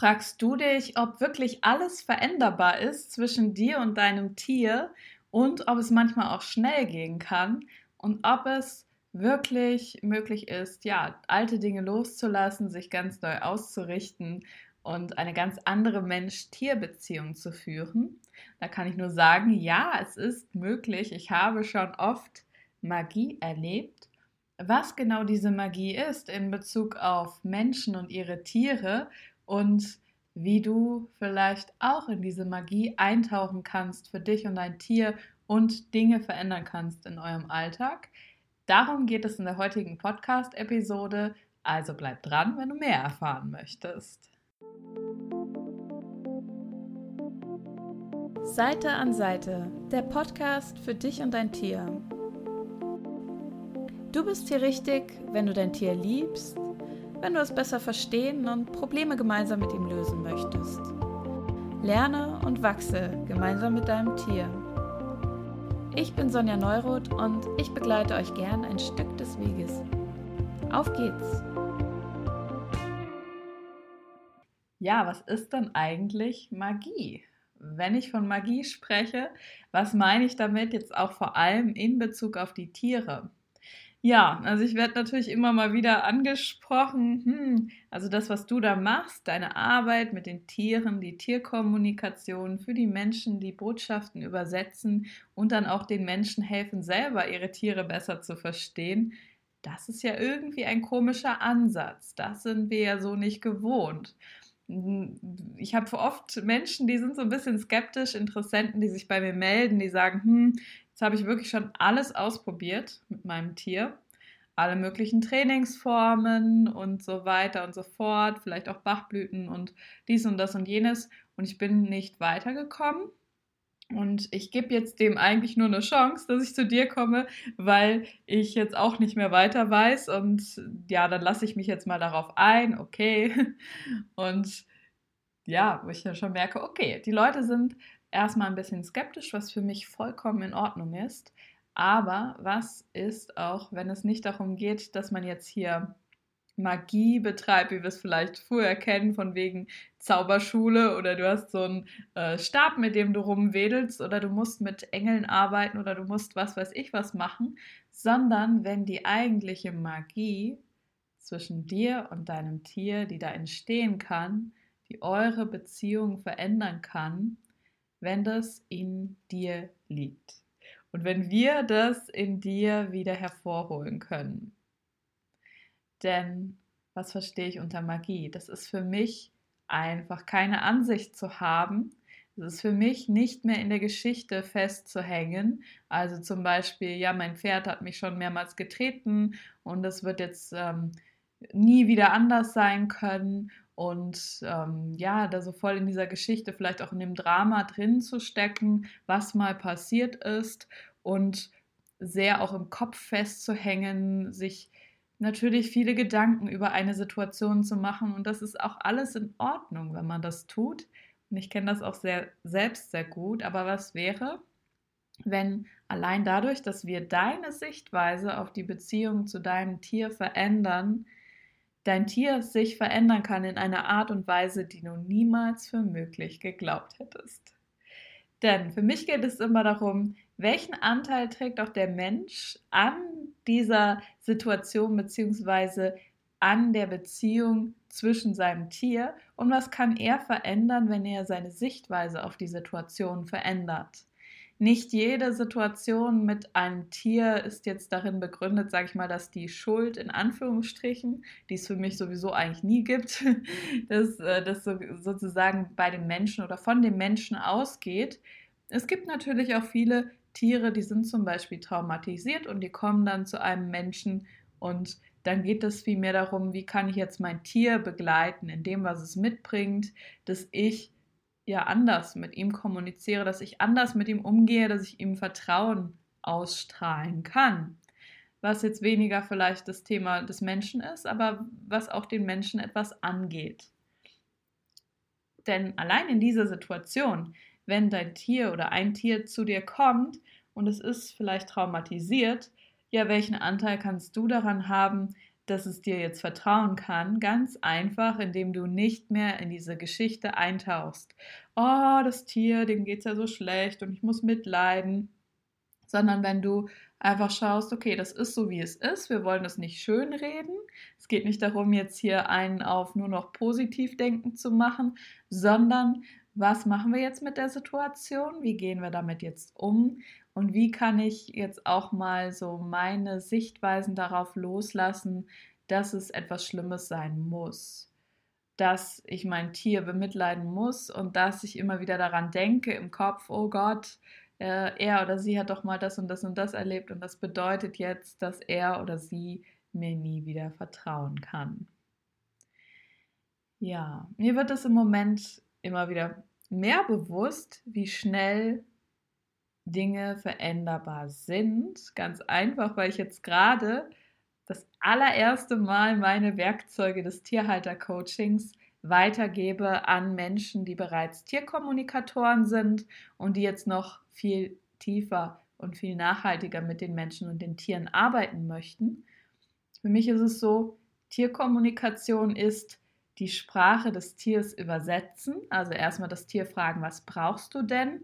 fragst du dich, ob wirklich alles veränderbar ist zwischen dir und deinem Tier und ob es manchmal auch schnell gehen kann und ob es wirklich möglich ist, ja, alte Dinge loszulassen, sich ganz neu auszurichten und eine ganz andere Mensch-Tier-Beziehung zu führen. Da kann ich nur sagen, ja, es ist möglich. Ich habe schon oft Magie erlebt. Was genau diese Magie ist in Bezug auf Menschen und ihre Tiere und wie du vielleicht auch in diese Magie eintauchen kannst für dich und dein Tier und Dinge verändern kannst in eurem Alltag. Darum geht es in der heutigen Podcast-Episode. Also bleib dran, wenn du mehr erfahren möchtest. Seite an Seite, der Podcast für dich und dein Tier. Du bist hier richtig, wenn du dein Tier liebst, wenn du es besser verstehen und Probleme gemeinsam mit ihm lösen möchtest. Lerne und wachse gemeinsam mit deinem Tier. Ich bin Sonja Neuroth und ich begleite euch gern ein Stück des Weges. Auf geht's! Ja, was ist denn eigentlich Magie? Wenn ich von Magie spreche, was meine ich damit jetzt auch vor allem in Bezug auf die Tiere? Ja, also ich werde natürlich immer mal wieder angesprochen, hm, also das, was du da machst, deine Arbeit mit den Tieren, die Tierkommunikation für die Menschen, die Botschaften übersetzen und dann auch den Menschen helfen, selber ihre Tiere besser zu verstehen, das ist ja irgendwie ein komischer Ansatz. Das sind wir ja so nicht gewohnt. Ich habe oft Menschen, die sind so ein bisschen skeptisch, Interessenten, die sich bei mir melden, die sagen, hm, Jetzt habe ich wirklich schon alles ausprobiert mit meinem Tier. Alle möglichen Trainingsformen und so weiter und so fort. Vielleicht auch Bachblüten und dies und das und jenes. Und ich bin nicht weitergekommen. Und ich gebe jetzt dem eigentlich nur eine Chance, dass ich zu dir komme, weil ich jetzt auch nicht mehr weiter weiß. Und ja, dann lasse ich mich jetzt mal darauf ein, okay. Und ja, wo ich ja schon merke, okay, die Leute sind erstmal ein bisschen skeptisch, was für mich vollkommen in Ordnung ist. Aber was ist auch, wenn es nicht darum geht, dass man jetzt hier Magie betreibt, wie wir es vielleicht früher kennen, von wegen Zauberschule oder du hast so einen äh, Stab, mit dem du rumwedelst oder du musst mit Engeln arbeiten oder du musst was weiß ich was machen, sondern wenn die eigentliche Magie zwischen dir und deinem Tier, die da entstehen kann, die eure Beziehung verändern kann, wenn das in dir liegt. Und wenn wir das in dir wieder hervorholen können. Denn was verstehe ich unter Magie? Das ist für mich einfach keine Ansicht zu haben. Es ist für mich nicht mehr in der Geschichte festzuhängen. Also zum Beispiel, ja, mein Pferd hat mich schon mehrmals getreten und es wird jetzt ähm, nie wieder anders sein können und ähm, ja, da so voll in dieser Geschichte, vielleicht auch in dem Drama drin zu stecken, was mal passiert ist und sehr auch im Kopf festzuhängen, sich natürlich viele Gedanken über eine Situation zu machen und das ist auch alles in Ordnung, wenn man das tut. Und ich kenne das auch sehr selbst sehr gut, aber was wäre, wenn allein dadurch, dass wir deine Sichtweise auf die Beziehung zu deinem Tier verändern, dein Tier sich verändern kann in einer Art und Weise, die du niemals für möglich geglaubt hättest. Denn für mich geht es immer darum, welchen Anteil trägt auch der Mensch an dieser Situation bzw. an der Beziehung zwischen seinem Tier und was kann er verändern, wenn er seine Sichtweise auf die Situation verändert nicht jede Situation mit einem Tier ist jetzt darin begründet, sage ich mal, dass die Schuld in Anführungsstrichen, die es für mich sowieso eigentlich nie gibt, dass äh, das so, sozusagen bei dem Menschen oder von dem Menschen ausgeht. Es gibt natürlich auch viele Tiere, die sind zum Beispiel traumatisiert und die kommen dann zu einem Menschen und dann geht es vielmehr darum, wie kann ich jetzt mein Tier begleiten in dem, was es mitbringt, dass ich ja anders mit ihm kommuniziere, dass ich anders mit ihm umgehe, dass ich ihm Vertrauen ausstrahlen kann. Was jetzt weniger vielleicht das Thema des Menschen ist, aber was auch den Menschen etwas angeht. Denn allein in dieser Situation, wenn dein Tier oder ein Tier zu dir kommt und es ist vielleicht traumatisiert, ja, welchen Anteil kannst du daran haben, dass es dir jetzt vertrauen kann, ganz einfach, indem du nicht mehr in diese Geschichte eintauchst. Oh, das Tier, dem geht es ja so schlecht und ich muss mitleiden. Sondern wenn du einfach schaust, okay, das ist so, wie es ist, wir wollen das nicht schönreden. Es geht nicht darum, jetzt hier einen auf nur noch positiv denken zu machen, sondern was machen wir jetzt mit der Situation? Wie gehen wir damit jetzt um? Und wie kann ich jetzt auch mal so meine Sichtweisen darauf loslassen, dass es etwas Schlimmes sein muss? Dass ich mein Tier bemitleiden muss und dass ich immer wieder daran denke im Kopf, oh Gott, äh, er oder sie hat doch mal das und das und das erlebt und das bedeutet jetzt, dass er oder sie mir nie wieder vertrauen kann. Ja, mir wird es im Moment immer wieder mehr bewusst, wie schnell Dinge veränderbar sind. Ganz einfach, weil ich jetzt gerade das allererste Mal meine Werkzeuge des Tierhalter-Coachings weitergebe an Menschen, die bereits Tierkommunikatoren sind und die jetzt noch viel tiefer und viel nachhaltiger mit den Menschen und den Tieren arbeiten möchten. Für mich ist es so, Tierkommunikation ist die Sprache des Tiers übersetzen. Also erstmal das Tier fragen, was brauchst du denn?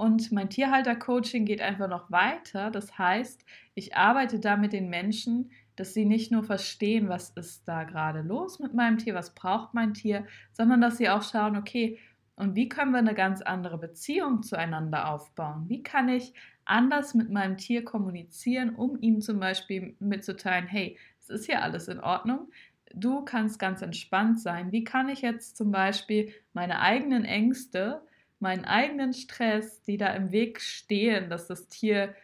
Und mein Tierhalter-Coaching geht einfach noch weiter. Das heißt, ich arbeite da mit den Menschen, dass sie nicht nur verstehen, was ist da gerade los mit meinem Tier, was braucht mein Tier, sondern dass sie auch schauen, okay, und wie können wir eine ganz andere Beziehung zueinander aufbauen? Wie kann ich anders mit meinem Tier kommunizieren, um ihm zum Beispiel mitzuteilen, hey, es ist hier alles in Ordnung, du kannst ganz entspannt sein. Wie kann ich jetzt zum Beispiel meine eigenen Ängste, meinen eigenen Stress, die da im Weg stehen, dass das Tier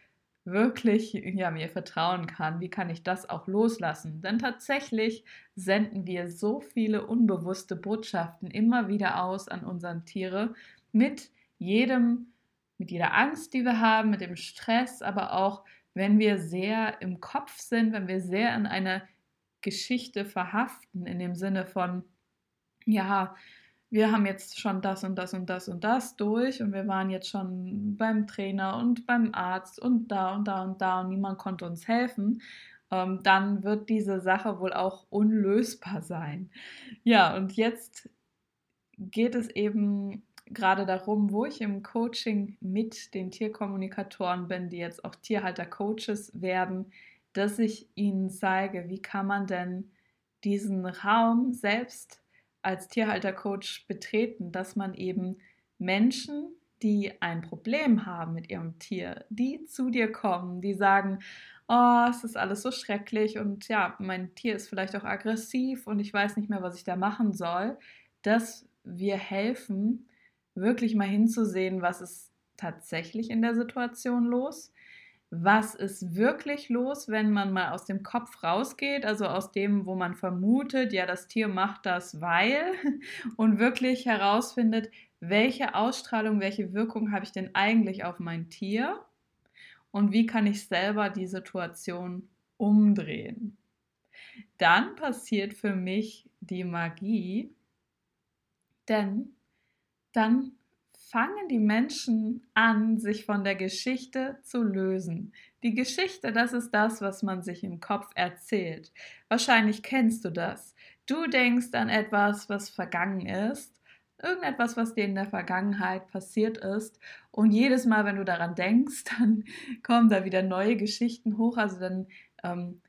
wirklich ja, mir vertrauen kann, wie kann ich das auch loslassen? Denn tatsächlich senden wir so viele unbewusste Botschaften immer wieder aus an unseren Tiere mit jedem, mit jeder Angst, die wir haben, mit dem Stress, aber auch wenn wir sehr im Kopf sind, wenn wir sehr in einer Geschichte verhaften, in dem Sinne von, ja, wir haben jetzt schon das und das und das und das durch und wir waren jetzt schon beim Trainer und beim Arzt und da und da und da und niemand konnte uns helfen, ähm, dann wird diese Sache wohl auch unlösbar sein. Ja, und jetzt geht es eben gerade darum, wo ich im Coaching mit den Tierkommunikatoren bin, die jetzt auch Tierhalter-Coaches werden, dass ich ihnen zeige, wie kann man denn diesen Raum selbst als Tierhaltercoach betreten, dass man eben Menschen, die ein Problem haben mit ihrem Tier, die zu dir kommen, die sagen, oh, es ist alles so schrecklich und ja, mein Tier ist vielleicht auch aggressiv und ich weiß nicht mehr, was ich da machen soll, dass wir helfen, wirklich mal hinzusehen, was ist tatsächlich in der Situation los, was ist wirklich los, wenn man mal aus dem Kopf rausgeht, also aus dem, wo man vermutet, ja, das Tier macht das, weil, und wirklich herausfindet, welche Ausstrahlung, welche Wirkung habe ich denn eigentlich auf mein Tier und wie kann ich selber die Situation umdrehen. Dann passiert für mich die Magie, denn dann fangen die Menschen an, sich von der Geschichte zu lösen. Die Geschichte, das ist das, was man sich im Kopf erzählt. Wahrscheinlich kennst du das. Du denkst an etwas, was vergangen ist, irgendetwas, was dir in der Vergangenheit passiert ist. Und jedes Mal, wenn du daran denkst, dann kommen da wieder neue Geschichten hoch. Also dann, ähm,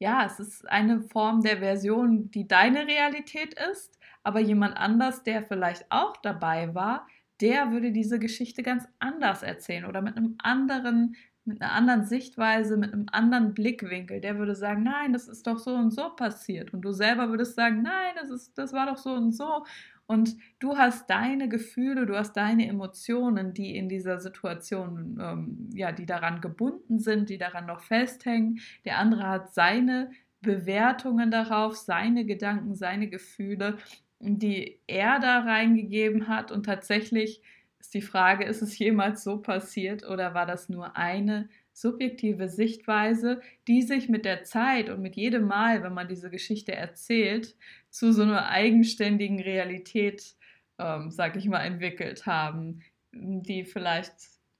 ja, es ist eine Form der Version, die deine Realität ist, aber jemand anders, der vielleicht auch dabei war, der würde diese Geschichte ganz anders erzählen oder mit einem anderen, mit einer anderen Sichtweise, mit einem anderen Blickwinkel. Der würde sagen, nein, das ist doch so und so passiert. Und du selber würdest sagen, nein, das, ist, das war doch so und so. Und du hast deine Gefühle, du hast deine Emotionen, die in dieser Situation, ähm, ja, die daran gebunden sind, die daran noch festhängen. Der andere hat seine Bewertungen darauf, seine Gedanken, seine Gefühle die er da reingegeben hat. Und tatsächlich ist die Frage, ist es jemals so passiert oder war das nur eine subjektive Sichtweise, die sich mit der Zeit und mit jedem Mal, wenn man diese Geschichte erzählt, zu so einer eigenständigen Realität, ähm, sag ich mal, entwickelt haben, die vielleicht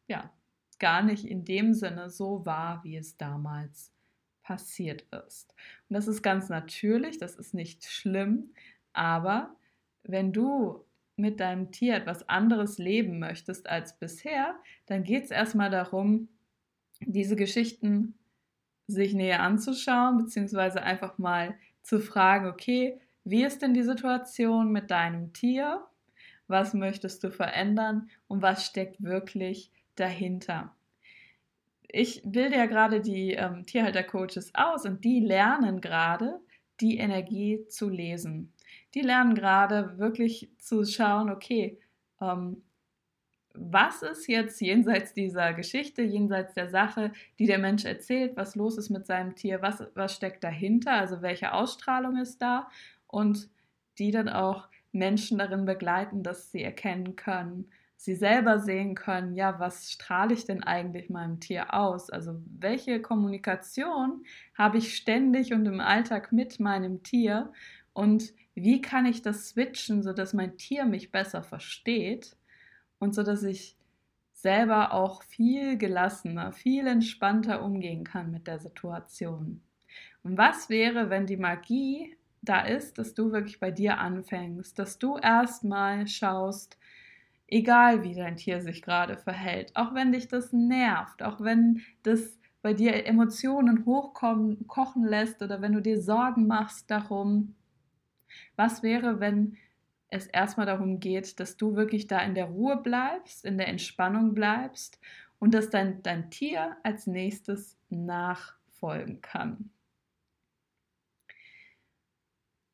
ja gar nicht in dem Sinne so war, wie es damals passiert ist. Und das ist ganz natürlich, das ist nicht schlimm, aber wenn du mit deinem Tier etwas anderes leben möchtest als bisher, dann geht es erstmal darum, diese Geschichten sich näher anzuschauen, beziehungsweise einfach mal zu fragen, okay, wie ist denn die Situation mit deinem Tier? Was möchtest du verändern und was steckt wirklich dahinter? Ich bilde ja gerade die ähm, Tierhaltercoaches aus und die lernen gerade, die Energie zu lesen. Die lernen gerade wirklich zu schauen, okay, ähm, was ist jetzt jenseits dieser Geschichte, jenseits der Sache, die der Mensch erzählt, was los ist mit seinem Tier, was, was steckt dahinter, also welche Ausstrahlung ist da und die dann auch Menschen darin begleiten, dass sie erkennen können, sie selber sehen können, ja, was strahle ich denn eigentlich meinem Tier aus? Also welche Kommunikation habe ich ständig und im Alltag mit meinem Tier und wie kann ich das switchen, sodass mein Tier mich besser versteht und sodass ich selber auch viel gelassener, viel entspannter umgehen kann mit der Situation. Und was wäre, wenn die Magie da ist, dass du wirklich bei dir anfängst, dass du erstmal schaust, egal wie dein Tier sich gerade verhält, auch wenn dich das nervt, auch wenn das bei dir Emotionen hochkommen, kochen lässt oder wenn du dir Sorgen machst darum, was wäre, wenn es erstmal darum geht, dass du wirklich da in der Ruhe bleibst, in der Entspannung bleibst und dass dein, dein Tier als nächstes nachfolgen kann.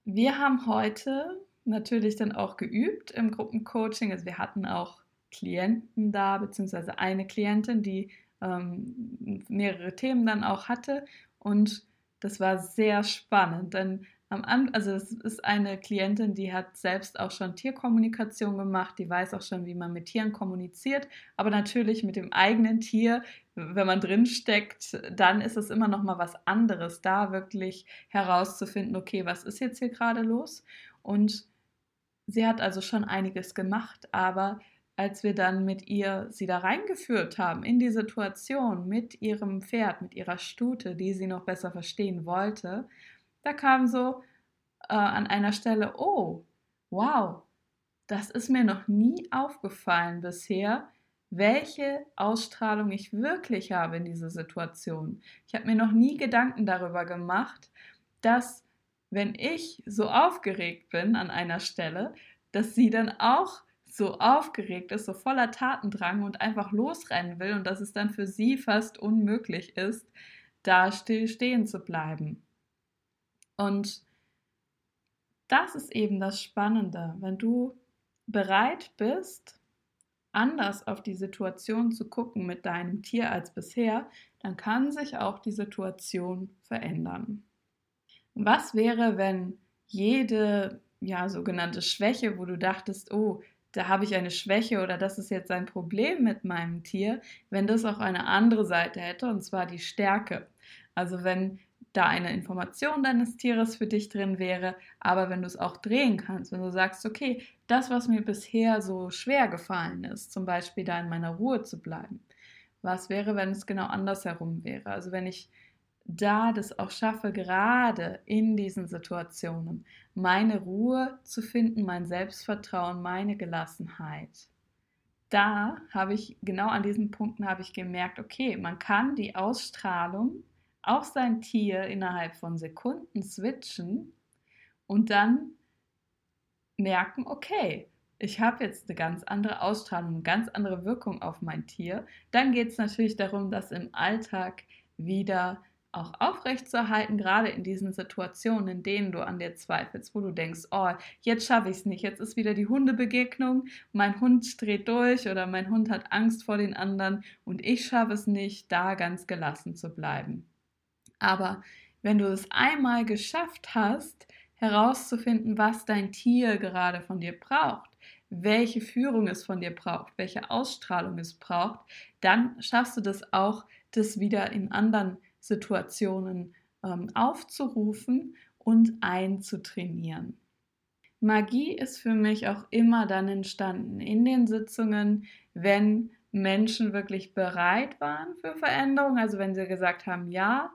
Wir haben heute natürlich dann auch geübt im Gruppencoaching. Also wir hatten auch Klienten da, beziehungsweise eine Klientin, die ähm, mehrere Themen dann auch hatte. Und das war sehr spannend, denn am Anfang, also es ist eine Klientin, die hat selbst auch schon Tierkommunikation gemacht, die weiß auch schon, wie man mit Tieren kommuniziert, aber natürlich mit dem eigenen Tier, wenn man drin steckt, dann ist es immer noch mal was anderes, da wirklich herauszufinden, okay, was ist jetzt hier gerade los? Und sie hat also schon einiges gemacht, aber als wir dann mit ihr sie da reingeführt haben in die Situation mit ihrem Pferd, mit ihrer Stute, die sie noch besser verstehen wollte, da kam so äh, an einer Stelle, oh, wow, das ist mir noch nie aufgefallen bisher, welche Ausstrahlung ich wirklich habe in dieser Situation. Ich habe mir noch nie Gedanken darüber gemacht, dass wenn ich so aufgeregt bin an einer Stelle, dass sie dann auch so aufgeregt ist, so voller Tatendrang und einfach losrennen will und dass es dann für sie fast unmöglich ist, da still stehen zu bleiben. Und das ist eben das Spannende, wenn du bereit bist, anders auf die Situation zu gucken mit deinem Tier als bisher, dann kann sich auch die Situation verändern. Was wäre, wenn jede ja, sogenannte Schwäche, wo du dachtest, oh, da habe ich eine Schwäche oder das ist jetzt ein Problem mit meinem Tier, wenn das auch eine andere Seite hätte, und zwar die Stärke. Also wenn da eine Information deines Tieres für dich drin wäre, aber wenn du es auch drehen kannst, wenn du sagst, okay, das, was mir bisher so schwer gefallen ist, zum Beispiel da in meiner Ruhe zu bleiben, was wäre, wenn es genau andersherum wäre? Also wenn ich da das auch schaffe, gerade in diesen Situationen meine Ruhe zu finden, mein Selbstvertrauen, meine Gelassenheit. Da habe ich, genau an diesen Punkten habe ich gemerkt, okay, man kann die Ausstrahlung auf sein Tier innerhalb von Sekunden switchen und dann merken, okay, ich habe jetzt eine ganz andere Ausstrahlung, eine ganz andere Wirkung auf mein Tier. Dann geht es natürlich darum, das im Alltag wieder auch aufrechtzuerhalten, gerade in diesen Situationen, in denen du an dir zweifelst, wo du denkst, oh, jetzt schaffe ich es nicht, jetzt ist wieder die Hundebegegnung, mein Hund dreht durch oder mein Hund hat Angst vor den anderen und ich schaffe es nicht, da ganz gelassen zu bleiben. Aber wenn du es einmal geschafft hast, herauszufinden, was dein Tier gerade von dir braucht, welche Führung es von dir braucht, welche Ausstrahlung es braucht, dann schaffst du das auch, das wieder in anderen Situationen ähm, aufzurufen und einzutrainieren. Magie ist für mich auch immer dann entstanden in den Sitzungen, wenn Menschen wirklich bereit waren für Veränderung, also wenn sie gesagt haben, ja,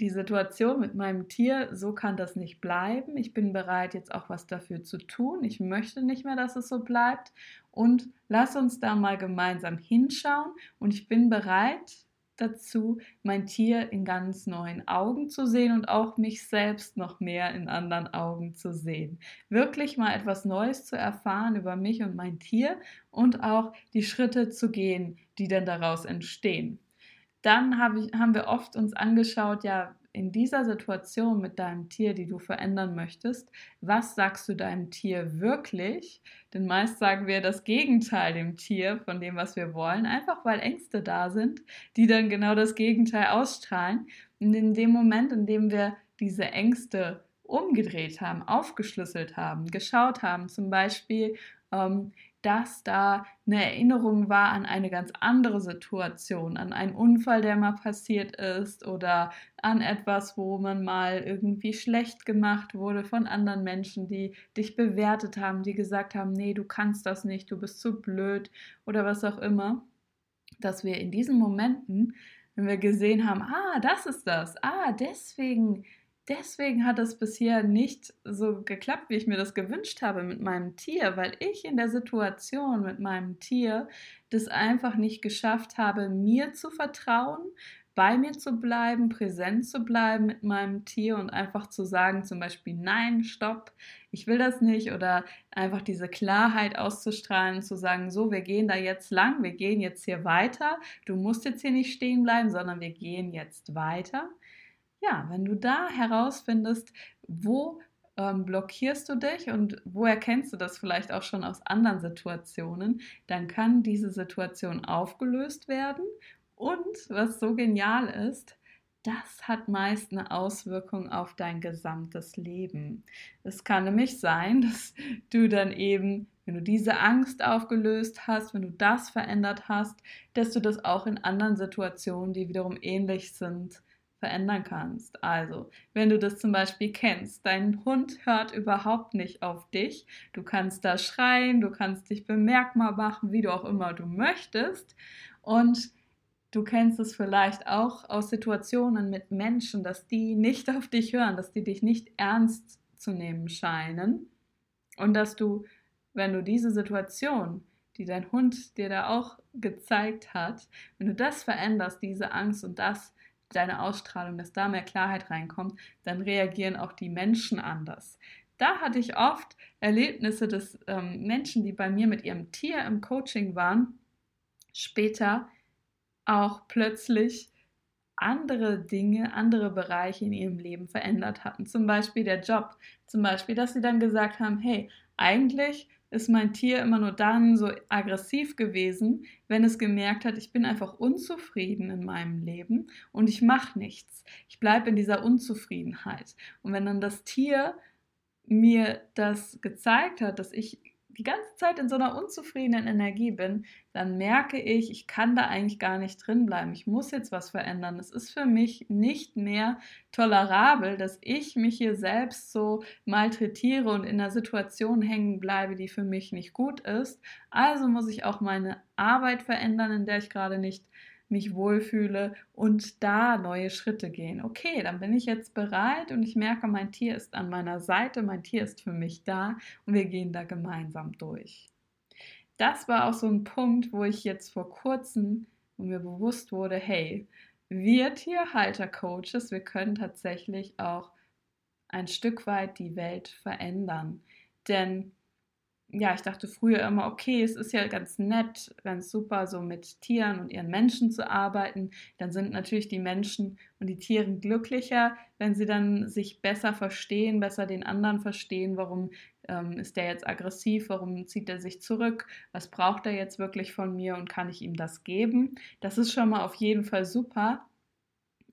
die Situation mit meinem Tier, so kann das nicht bleiben. Ich bin bereit, jetzt auch was dafür zu tun. Ich möchte nicht mehr, dass es so bleibt. Und lass uns da mal gemeinsam hinschauen. Und ich bin bereit dazu, mein Tier in ganz neuen Augen zu sehen und auch mich selbst noch mehr in anderen Augen zu sehen. Wirklich mal etwas Neues zu erfahren über mich und mein Tier und auch die Schritte zu gehen, die dann daraus entstehen dann hab ich, haben wir oft uns angeschaut, ja, in dieser Situation mit deinem Tier, die du verändern möchtest, was sagst du deinem Tier wirklich? Denn meist sagen wir das Gegenteil dem Tier von dem, was wir wollen, einfach weil Ängste da sind, die dann genau das Gegenteil ausstrahlen. Und in dem Moment, in dem wir diese Ängste umgedreht haben, aufgeschlüsselt haben, geschaut haben, zum Beispiel, ähm, dass da eine Erinnerung war an eine ganz andere Situation, an einen Unfall, der mal passiert ist oder an etwas, wo man mal irgendwie schlecht gemacht wurde von anderen Menschen, die dich bewertet haben, die gesagt haben, nee, du kannst das nicht, du bist zu blöd oder was auch immer, dass wir in diesen Momenten, wenn wir gesehen haben, ah, das ist das, ah, deswegen deswegen hat es bisher nicht so geklappt, wie ich mir das gewünscht habe mit meinem Tier, weil ich in der Situation mit meinem Tier das einfach nicht geschafft habe, mir zu vertrauen, bei mir zu bleiben, präsent zu bleiben mit meinem Tier und einfach zu sagen, zum Beispiel, nein, stopp, ich will das nicht oder einfach diese Klarheit auszustrahlen, zu sagen, so, wir gehen da jetzt lang, wir gehen jetzt hier weiter, du musst jetzt hier nicht stehen bleiben, sondern wir gehen jetzt weiter ja, wenn du da herausfindest, wo ähm, blockierst du dich und wo erkennst du das vielleicht auch schon aus anderen Situationen, dann kann diese Situation aufgelöst werden. Und was so genial ist, das hat meist eine Auswirkung auf dein gesamtes Leben. Es kann nämlich sein, dass du dann eben, wenn du diese Angst aufgelöst hast, wenn du das verändert hast, dass du das auch in anderen Situationen, die wiederum ähnlich sind, verändern kannst. Also, wenn du das zum Beispiel kennst, dein Hund hört überhaupt nicht auf dich, du kannst da schreien, du kannst dich bemerkbar machen, wie du auch immer du möchtest. Und du kennst es vielleicht auch aus Situationen mit Menschen, dass die nicht auf dich hören, dass die dich nicht ernst zu nehmen scheinen. Und dass du, wenn du diese Situation die dein Hund dir da auch gezeigt hat, wenn du das veränderst, diese Angst und das deine Ausstrahlung, dass da mehr Klarheit reinkommt, dann reagieren auch die Menschen anders. Da hatte ich oft Erlebnisse, dass ähm, Menschen, die bei mir mit ihrem Tier im Coaching waren, später auch plötzlich andere Dinge, andere Bereiche in ihrem Leben verändert hatten. Zum Beispiel der Job. Zum Beispiel, dass sie dann gesagt haben, hey, eigentlich ist mein Tier immer nur dann so aggressiv gewesen, wenn es gemerkt hat, ich bin einfach unzufrieden in meinem Leben und ich mache nichts. Ich bleibe in dieser Unzufriedenheit. Und wenn dann das Tier mir das gezeigt hat, dass ich die ganze Zeit in so einer unzufriedenen Energie bin, dann merke ich, ich kann da eigentlich gar nicht drin bleiben. Ich muss jetzt was verändern. Es ist für mich nicht mehr tolerabel, dass ich mich hier selbst so malträtiere und in einer Situation hängen bleibe, die für mich nicht gut ist. Also muss ich auch meine Arbeit verändern, in der ich gerade nicht mich wohlfühle und da neue Schritte gehen. Okay, dann bin ich jetzt bereit und ich merke, mein Tier ist an meiner Seite, mein Tier ist für mich da und wir gehen da gemeinsam durch. Das war auch so ein Punkt, wo ich jetzt vor kurzem mir bewusst wurde, hey, wir Tierhalter-Coaches, wir können tatsächlich auch ein Stück weit die Welt verändern. Denn ja, ich dachte früher immer, okay, es ist ja ganz nett, ganz super, so mit Tieren und ihren Menschen zu arbeiten. Dann sind natürlich die Menschen und die Tiere glücklicher, wenn sie dann sich besser verstehen, besser den anderen verstehen, warum ähm, ist der jetzt aggressiv, warum zieht er sich zurück, was braucht er jetzt wirklich von mir und kann ich ihm das geben. Das ist schon mal auf jeden Fall super.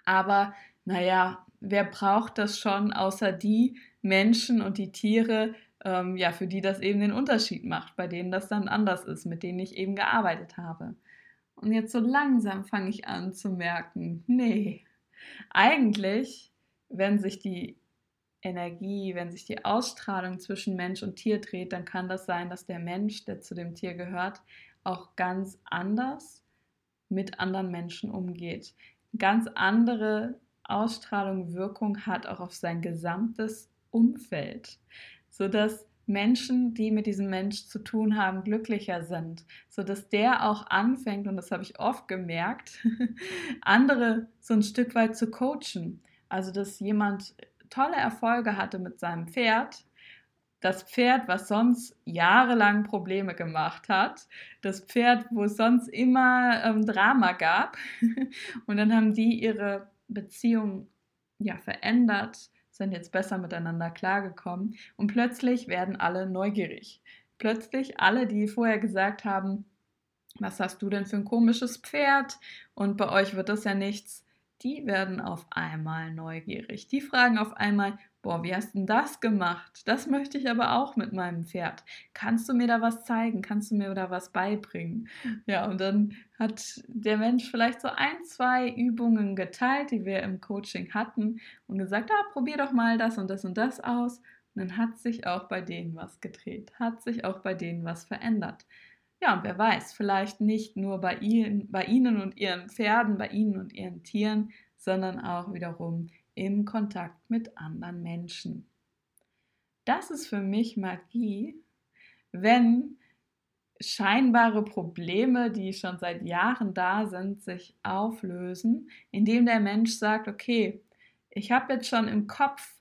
Aber naja, wer braucht das schon, außer die Menschen und die Tiere, ähm, ja, für die das eben den Unterschied macht, bei denen das dann anders ist, mit denen ich eben gearbeitet habe. Und jetzt so langsam fange ich an zu merken, nee, eigentlich, wenn sich die Energie, wenn sich die Ausstrahlung zwischen Mensch und Tier dreht, dann kann das sein, dass der Mensch, der zu dem Tier gehört, auch ganz anders mit anderen Menschen umgeht. Ganz andere Ausstrahlung Wirkung hat auch auf sein gesamtes Umfeld, sodass Menschen, die mit diesem Mensch zu tun haben, glücklicher sind, sodass der auch anfängt, und das habe ich oft gemerkt, andere so ein Stück weit zu coachen. Also, dass jemand tolle Erfolge hatte mit seinem Pferd, das Pferd, was sonst jahrelang Probleme gemacht hat, das Pferd, wo es sonst immer ähm, Drama gab, und dann haben die ihre Beziehung ja verändert sind jetzt besser miteinander klargekommen und plötzlich werden alle neugierig. Plötzlich alle, die vorher gesagt haben, was hast du denn für ein komisches Pferd und bei euch wird das ja nichts, die werden auf einmal neugierig. Die fragen auf einmal, boah, wie hast denn das gemacht? Das möchte ich aber auch mit meinem Pferd. Kannst du mir da was zeigen? Kannst du mir da was beibringen? Ja, und dann hat der Mensch vielleicht so ein, zwei Übungen geteilt, die wir im Coaching hatten und gesagt, ah, probier doch mal das und das und das aus. Und dann hat sich auch bei denen was gedreht, hat sich auch bei denen was verändert. Ja, und wer weiß, vielleicht nicht nur bei ihnen, bei ihnen und ihren Pferden, bei ihnen und ihren Tieren, sondern auch wiederum im Kontakt mit anderen Menschen. Das ist für mich Magie, wenn scheinbare Probleme, die schon seit Jahren da sind, sich auflösen, indem der Mensch sagt, okay, ich habe jetzt schon im Kopf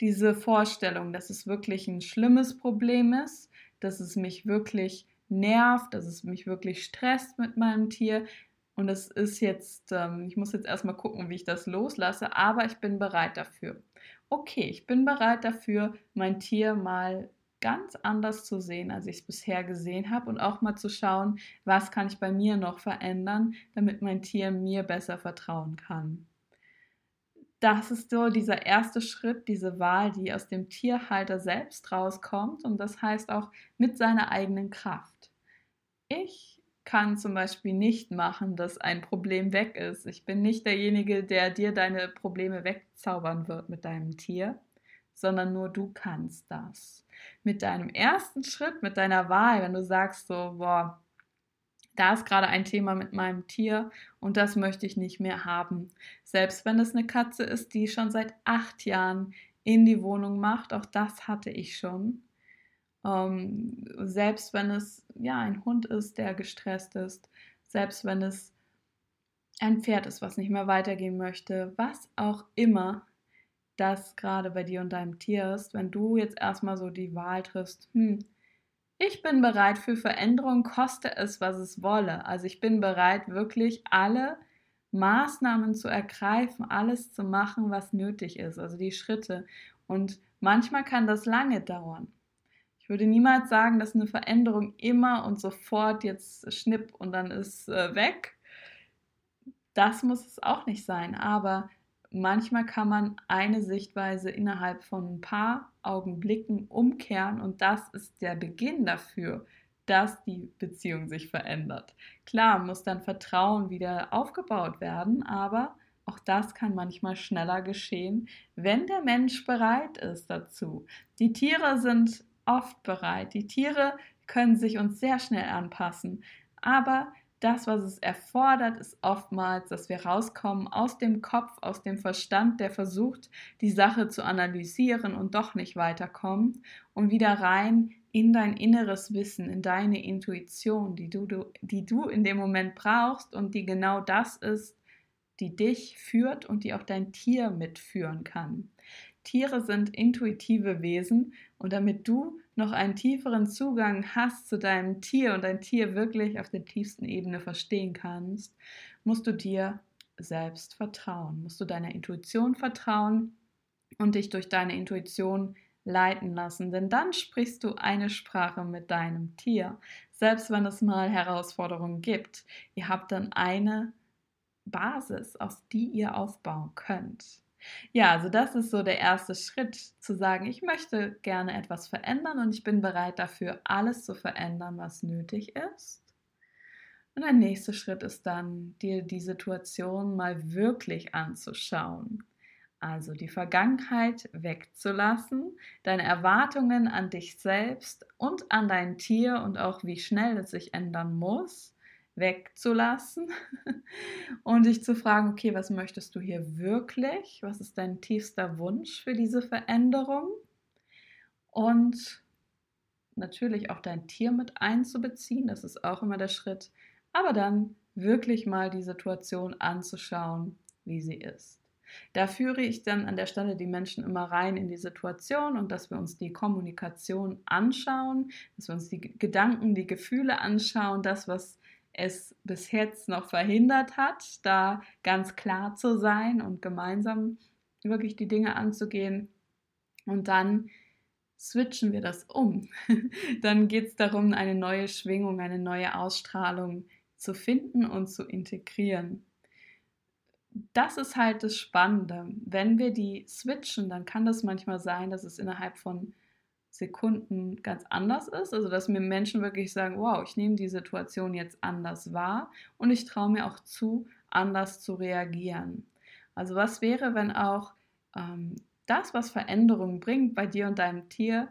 diese Vorstellung, dass es wirklich ein schlimmes Problem ist, dass es mich wirklich nervt, dass es mich wirklich stresst mit meinem Tier. Und es ist jetzt, ähm, ich muss jetzt erstmal gucken, wie ich das loslasse, aber ich bin bereit dafür. Okay, ich bin bereit dafür, mein Tier mal ganz anders zu sehen, als ich es bisher gesehen habe und auch mal zu schauen, was kann ich bei mir noch verändern, damit mein Tier mir besser vertrauen kann. Das ist so dieser erste Schritt, diese Wahl, die aus dem Tierhalter selbst rauskommt und das heißt auch mit seiner eigenen Kraft. Ich kann zum Beispiel nicht machen, dass ein Problem weg ist. Ich bin nicht derjenige, der dir deine Probleme wegzaubern wird mit deinem Tier, sondern nur du kannst das. Mit deinem ersten Schritt, mit deiner Wahl, wenn du sagst so, boah, da ist gerade ein Thema mit meinem Tier und das möchte ich nicht mehr haben. Selbst wenn es eine Katze ist, die schon seit acht Jahren in die Wohnung macht, auch das hatte ich schon. Ähm, selbst wenn es ja ein Hund ist, der gestresst ist, selbst wenn es ein Pferd ist, was nicht mehr weitergehen möchte, was auch immer das gerade bei dir und deinem Tier ist, wenn du jetzt erstmal so die Wahl triffst, hm, ich bin bereit für Veränderung, koste es, was es wolle. Also ich bin bereit, wirklich alle Maßnahmen zu ergreifen, alles zu machen, was nötig ist, also die Schritte. Und manchmal kann das lange dauern. Ich würde niemals sagen, dass eine Veränderung immer und sofort jetzt schnipp und dann ist äh, weg. Das muss es auch nicht sein, aber manchmal kann man eine Sichtweise innerhalb von ein paar Augenblicken umkehren und das ist der Beginn dafür, dass die Beziehung sich verändert. Klar muss dann Vertrauen wieder aufgebaut werden, aber auch das kann manchmal schneller geschehen, wenn der Mensch bereit ist dazu. Die Tiere sind oft bereit. Die Tiere können sich uns sehr schnell anpassen, aber das, was es erfordert, ist oftmals, dass wir rauskommen aus dem Kopf, aus dem Verstand, der versucht, die Sache zu analysieren und doch nicht weiterkommen, und wieder rein in dein inneres Wissen, in deine Intuition, die du, die du in dem Moment brauchst und die genau das ist, die dich führt und die auch dein Tier mitführen kann. Tiere sind intuitive Wesen und damit du noch einen tieferen Zugang hast zu deinem Tier und dein Tier wirklich auf der tiefsten Ebene verstehen kannst, musst du dir selbst vertrauen, musst du deiner Intuition vertrauen und dich durch deine Intuition leiten lassen, denn dann sprichst du eine Sprache mit deinem Tier. Selbst wenn es mal Herausforderungen gibt, ihr habt dann eine Basis, aus die ihr aufbauen könnt. Ja, also das ist so der erste Schritt, zu sagen, ich möchte gerne etwas verändern und ich bin bereit dafür, alles zu verändern, was nötig ist. Und der nächste Schritt ist dann, dir die Situation mal wirklich anzuschauen. Also die Vergangenheit wegzulassen, deine Erwartungen an dich selbst und an dein Tier und auch wie schnell es sich ändern muss, wegzulassen und dich zu fragen, okay, was möchtest du hier wirklich? Was ist dein tiefster Wunsch für diese Veränderung? Und natürlich auch dein Tier mit einzubeziehen, das ist auch immer der Schritt, aber dann wirklich mal die Situation anzuschauen, wie sie ist. Da führe ich dann an der Stelle die Menschen immer rein in die Situation und dass wir uns die Kommunikation anschauen, dass wir uns die Gedanken, die Gefühle anschauen, das, was es bis jetzt noch verhindert hat, da ganz klar zu sein und gemeinsam wirklich die Dinge anzugehen. Und dann switchen wir das um. dann geht es darum, eine neue Schwingung, eine neue Ausstrahlung zu finden und zu integrieren das ist halt das Spannende. Wenn wir die switchen, dann kann das manchmal sein, dass es innerhalb von Sekunden ganz anders ist. Also, dass mir Menschen wirklich sagen, wow, ich nehme die Situation jetzt anders wahr und ich traue mir auch zu, anders zu reagieren. Also, was wäre, wenn auch ähm, das, was Veränderungen bringt bei dir und deinem Tier,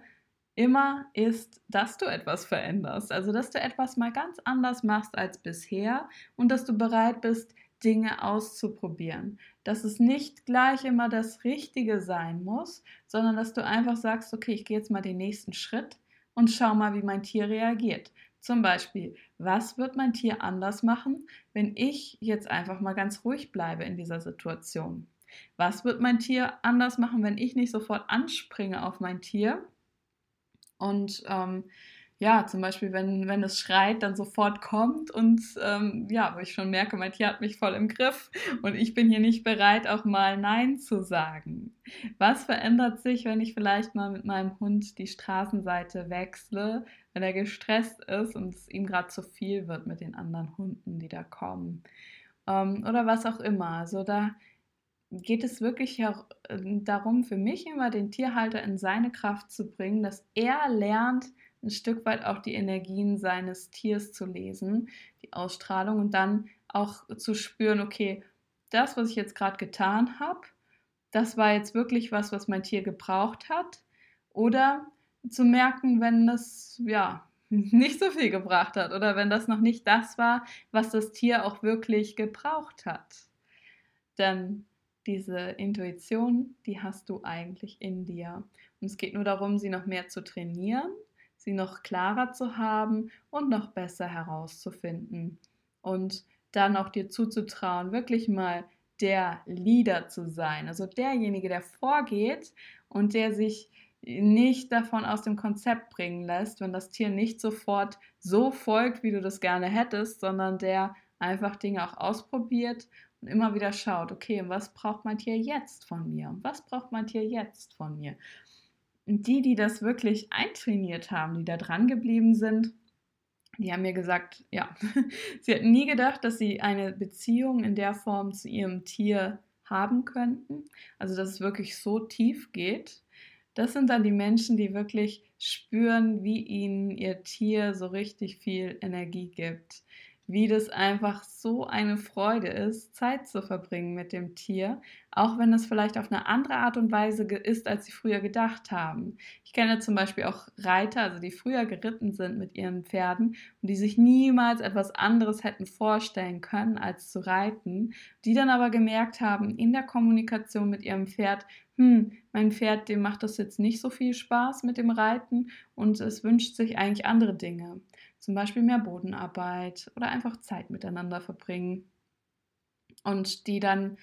immer ist, dass du etwas veränderst. Also, dass du etwas mal ganz anders machst als bisher und dass du bereit bist, Dinge auszuprobieren. Dass es nicht gleich immer das Richtige sein muss, sondern dass du einfach sagst, okay, ich gehe jetzt mal den nächsten Schritt und schau mal, wie mein Tier reagiert. Zum Beispiel, was wird mein Tier anders machen, wenn ich jetzt einfach mal ganz ruhig bleibe in dieser Situation? Was wird mein Tier anders machen, wenn ich nicht sofort anspringe auf mein Tier und ähm, ja, zum Beispiel, wenn, wenn es schreit, dann sofort kommt und ähm, ja, wo ich schon merke, mein Tier hat mich voll im Griff und ich bin hier nicht bereit, auch mal Nein zu sagen. Was verändert sich, wenn ich vielleicht mal mit meinem Hund die Straßenseite wechsle, wenn er gestresst ist und es ihm gerade zu viel wird mit den anderen Hunden, die da kommen? Ähm, oder was auch immer. Also da geht es wirklich äh, darum, für mich immer den Tierhalter in seine Kraft zu bringen, dass er lernt, ein Stück weit auch die Energien seines Tiers zu lesen, die Ausstrahlung und dann auch zu spüren, okay, das, was ich jetzt gerade getan habe, das war jetzt wirklich was, was mein Tier gebraucht hat. Oder zu merken, wenn es ja nicht so viel gebracht hat oder wenn das noch nicht das war, was das Tier auch wirklich gebraucht hat. Denn diese Intuition, die hast du eigentlich in dir. Und es geht nur darum, sie noch mehr zu trainieren sie noch klarer zu haben und noch besser herauszufinden. Und dann auch dir zuzutrauen, wirklich mal der Leader zu sein, also derjenige, der vorgeht und der sich nicht davon aus dem Konzept bringen lässt, wenn das Tier nicht sofort so folgt, wie du das gerne hättest, sondern der einfach Dinge auch ausprobiert und immer wieder schaut, okay, was braucht mein Tier jetzt von mir? Was braucht mein Tier jetzt von mir? Die, die das wirklich eintrainiert haben, die da dran geblieben sind, die haben mir gesagt, ja, sie hätten nie gedacht, dass sie eine Beziehung in der Form zu ihrem Tier haben könnten. Also, dass es wirklich so tief geht. Das sind dann die Menschen, die wirklich spüren, wie ihnen ihr Tier so richtig viel Energie gibt wie das einfach so eine Freude ist, Zeit zu verbringen mit dem Tier, auch wenn es vielleicht auf eine andere Art und Weise ist, als sie früher gedacht haben. Ich kenne zum Beispiel auch Reiter, also die früher geritten sind mit ihren Pferden und die sich niemals etwas anderes hätten vorstellen können, als zu reiten, die dann aber gemerkt haben in der Kommunikation mit ihrem Pferd, hm, mein Pferd, dem macht das jetzt nicht so viel Spaß mit dem Reiten und es wünscht sich eigentlich andere Dinge zum Beispiel mehr Bodenarbeit oder einfach Zeit miteinander verbringen. Und die dann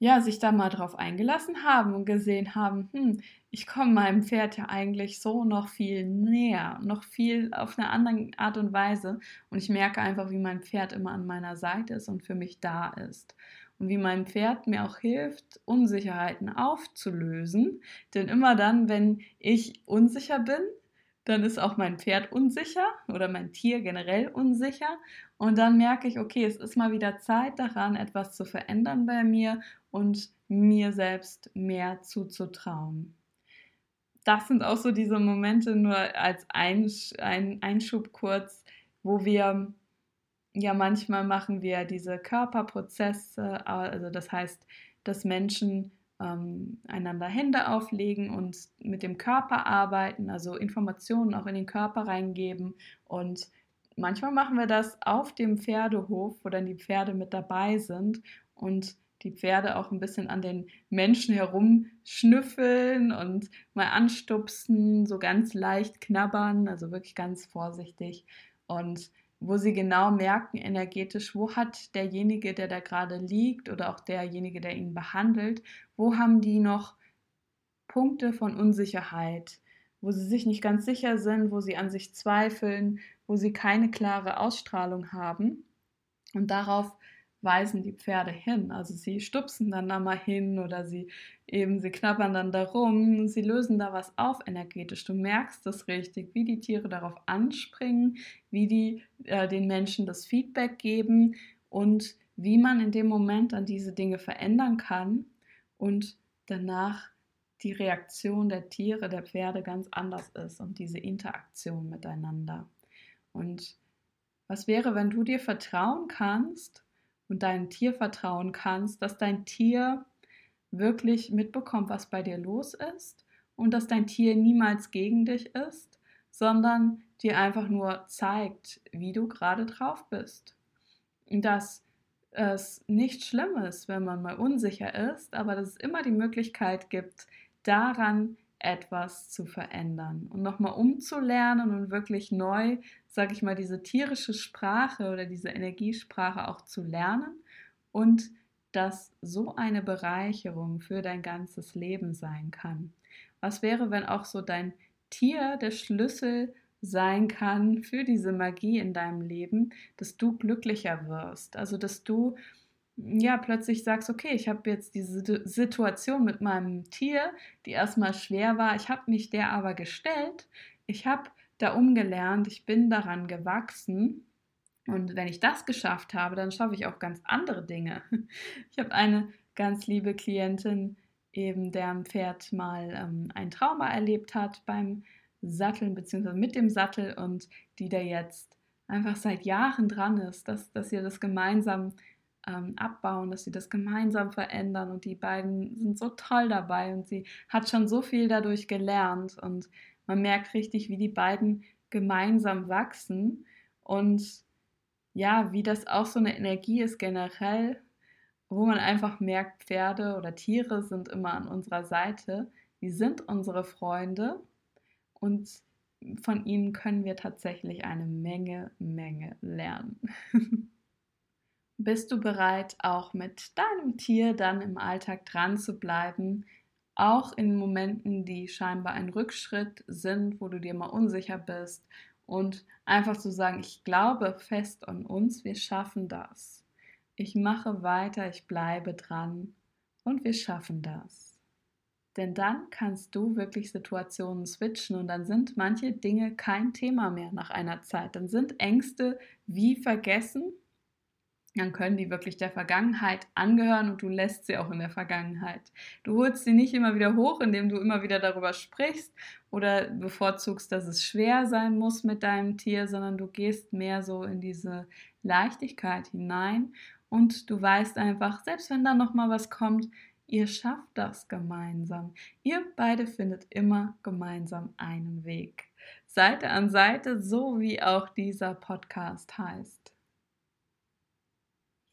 ja, sich da mal drauf eingelassen haben und gesehen haben, hm, ich komme meinem Pferd ja eigentlich so noch viel näher, noch viel auf eine andere Art und Weise. Und ich merke einfach, wie mein Pferd immer an meiner Seite ist und für mich da ist. Und wie mein Pferd mir auch hilft, Unsicherheiten aufzulösen. Denn immer dann, wenn ich unsicher bin, dann ist auch mein Pferd unsicher oder mein Tier generell unsicher. Und dann merke ich, okay, es ist mal wieder Zeit daran, etwas zu verändern bei mir und mir selbst mehr zuzutrauen. Das sind auch so diese Momente nur als Einsch ein Einschub kurz, wo wir ja manchmal machen wir diese Körperprozesse, also das heißt, dass Menschen ähm, einander Hände auflegen und mit dem Körper arbeiten, also Informationen auch in den Körper reingeben und manchmal machen wir das auf dem Pferdehof, wo dann die Pferde mit dabei sind und die Pferde auch ein bisschen an den Menschen herumschnüffeln und mal anstupsen, so ganz leicht knabbern, also wirklich ganz vorsichtig. Und wo sie genau merken energetisch, wo hat derjenige, der da gerade liegt oder auch derjenige, der ihn behandelt, wo haben die noch Punkte von Unsicherheit, wo sie sich nicht ganz sicher sind, wo sie an sich zweifeln, wo sie keine klare Ausstrahlung haben. Und darauf weisen die Pferde hin. Also sie stupsen dann da mal hin oder sie eben, sie knabbern dann darum, sie lösen da was auf energetisch. Du merkst das richtig, wie die Tiere darauf anspringen, wie die äh, den Menschen das Feedback geben und wie man in dem Moment dann diese Dinge verändern kann und danach die Reaktion der Tiere, der Pferde ganz anders ist und diese Interaktion miteinander. Und was wäre, wenn du dir vertrauen kannst und deinem Tier vertrauen kannst, dass dein Tier wirklich mitbekommt, was bei dir los ist und dass dein Tier niemals gegen dich ist, sondern dir einfach nur zeigt, wie du gerade drauf bist. Und dass es nicht schlimm ist, wenn man mal unsicher ist, aber dass es immer die Möglichkeit gibt, daran etwas zu verändern und nochmal umzulernen und wirklich neu, sage ich mal, diese tierische Sprache oder diese Energiesprache auch zu lernen und dass so eine Bereicherung für dein ganzes Leben sein kann. Was wäre, wenn auch so dein Tier der Schlüssel sein kann für diese Magie in deinem Leben, dass du glücklicher wirst, also dass du ja plötzlich sagst, okay, ich habe jetzt diese Situation mit meinem Tier, die erstmal schwer war, ich habe mich der aber gestellt, ich habe da umgelernt, ich bin daran gewachsen und wenn ich das geschafft habe, dann schaffe ich auch ganz andere Dinge. Ich habe eine ganz liebe Klientin, eben deren Pferd mal ähm, ein Trauma erlebt hat beim Satteln bzw. mit dem Sattel und die da jetzt einfach seit Jahren dran ist, dass, dass ihr das gemeinsam ähm, abbauen, dass sie das gemeinsam verändern und die beiden sind so toll dabei und sie hat schon so viel dadurch gelernt und man merkt richtig, wie die beiden gemeinsam wachsen und ja, wie das auch so eine Energie ist generell, wo man einfach merkt, Pferde oder Tiere sind immer an unserer Seite, die sind unsere Freunde und von ihnen können wir tatsächlich eine Menge, Menge lernen. Bist du bereit, auch mit deinem Tier dann im Alltag dran zu bleiben, auch in Momenten, die scheinbar ein Rückschritt sind, wo du dir mal unsicher bist und einfach zu sagen, ich glaube fest an uns, wir schaffen das. Ich mache weiter, ich bleibe dran und wir schaffen das. Denn dann kannst du wirklich Situationen switchen und dann sind manche Dinge kein Thema mehr nach einer Zeit. Dann sind Ängste wie vergessen dann können die wirklich der Vergangenheit angehören und du lässt sie auch in der Vergangenheit. Du holst sie nicht immer wieder hoch, indem du immer wieder darüber sprichst oder bevorzugst, dass es schwer sein muss mit deinem Tier, sondern du gehst mehr so in diese Leichtigkeit hinein und du weißt einfach, selbst wenn da noch mal was kommt, ihr schafft das gemeinsam. Ihr beide findet immer gemeinsam einen Weg. Seite an Seite, so wie auch dieser Podcast heißt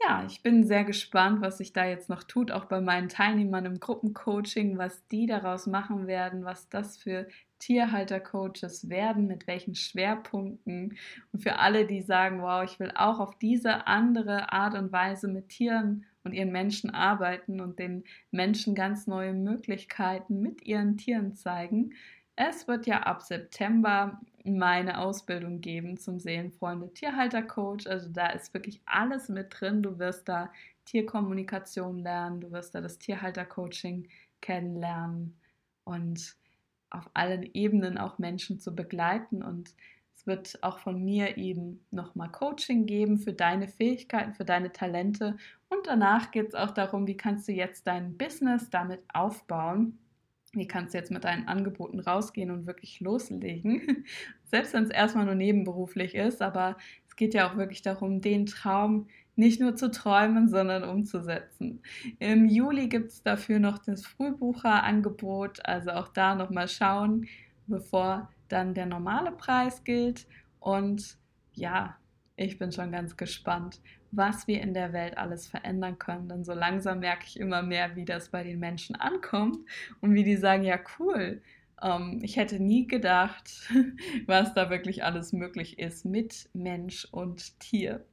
ja, ich bin sehr gespannt, was sich da jetzt noch tut, auch bei meinen Teilnehmern im Gruppencoaching, was die daraus machen werden, was das für Tierhaltercoaches werden, mit welchen Schwerpunkten. Und für alle, die sagen, wow, ich will auch auf diese andere Art und Weise mit Tieren und ihren Menschen arbeiten und den Menschen ganz neue Möglichkeiten mit ihren Tieren zeigen. Es wird ja ab September meine Ausbildung geben zum Seelenfreunde Tierhaltercoach. Also da ist wirklich alles mit drin. Du wirst da Tierkommunikation lernen, du wirst da das Tierhaltercoaching kennenlernen und auf allen Ebenen auch Menschen zu begleiten. Und es wird auch von mir eben nochmal Coaching geben für deine Fähigkeiten, für deine Talente. Und danach geht es auch darum, wie kannst du jetzt dein Business damit aufbauen wie kannst du jetzt mit deinen Angeboten rausgehen und wirklich loslegen? Selbst wenn es erstmal nur nebenberuflich ist, aber es geht ja auch wirklich darum, den Traum nicht nur zu träumen, sondern umzusetzen. Im Juli gibt es dafür noch das Frühbucherangebot, also auch da nochmal schauen, bevor dann der normale Preis gilt. Und ja, ich bin schon ganz gespannt, was wir in der Welt alles verändern können. Denn so langsam merke ich immer mehr, wie das bei den Menschen ankommt und wie die sagen, ja cool, ähm, ich hätte nie gedacht, was da wirklich alles möglich ist mit Mensch und Tier.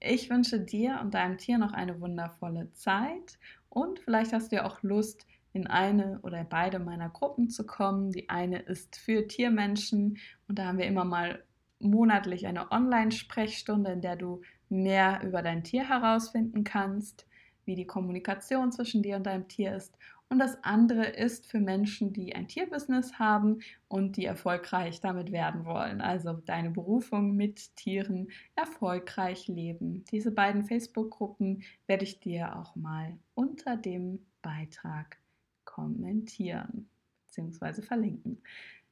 Ich wünsche dir und deinem Tier noch eine wundervolle Zeit und vielleicht hast du ja auch Lust, in eine oder beide meiner Gruppen zu kommen. Die eine ist für Tiermenschen und da haben wir immer mal monatlich eine Online-Sprechstunde, in der du mehr über dein Tier herausfinden kannst, wie die Kommunikation zwischen dir und deinem Tier ist. Und das andere ist für Menschen, die ein Tierbusiness haben und die erfolgreich damit werden wollen. Also deine Berufung mit Tieren erfolgreich leben. Diese beiden Facebook-Gruppen werde ich dir auch mal unter dem Beitrag kommentieren bzw. verlinken.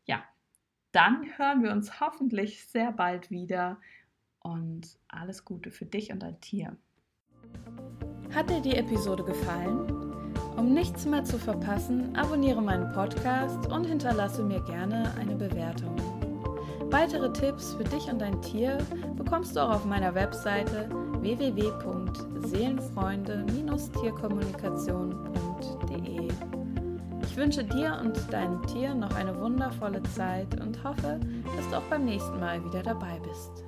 Ja, dann hören wir uns hoffentlich sehr bald wieder und alles Gute für dich und dein Tier. Hat dir die Episode gefallen? Um nichts mehr zu verpassen, abonniere meinen Podcast und hinterlasse mir gerne eine Bewertung. Weitere Tipps für dich und dein Tier bekommst du auch auf meiner Webseite www.seelenfreunde-tierkommunikation.de wünsche dir und deinem Tier noch eine wundervolle Zeit und hoffe, dass du auch beim nächsten Mal wieder dabei bist.